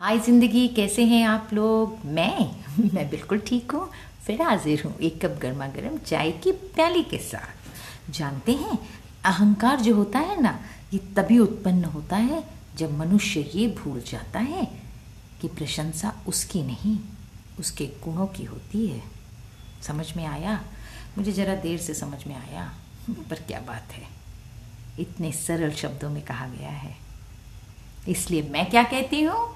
हाय ज़िंदगी, कैसे हैं आप लोग? मैं मैं बिल्कुल ठीक हूँ, फिर हाजिर हूँ एक कप गर्मा गर्म चाय की प्याली के साथ। जानते हैं, अहंकार जो होता है ना, ये तभी उत्पन्न होता है जब मनुष्य ये भूल जाता है कि प्रशंसा उसकी नहीं, उसके गुणों की होती है। समझ में आया? मुझे ज़रा देर से समझ में आया, पर क्या बात है। इतने सरल शब्दों में कहा गया है। इसलिए मैं क्या कहती हूँ?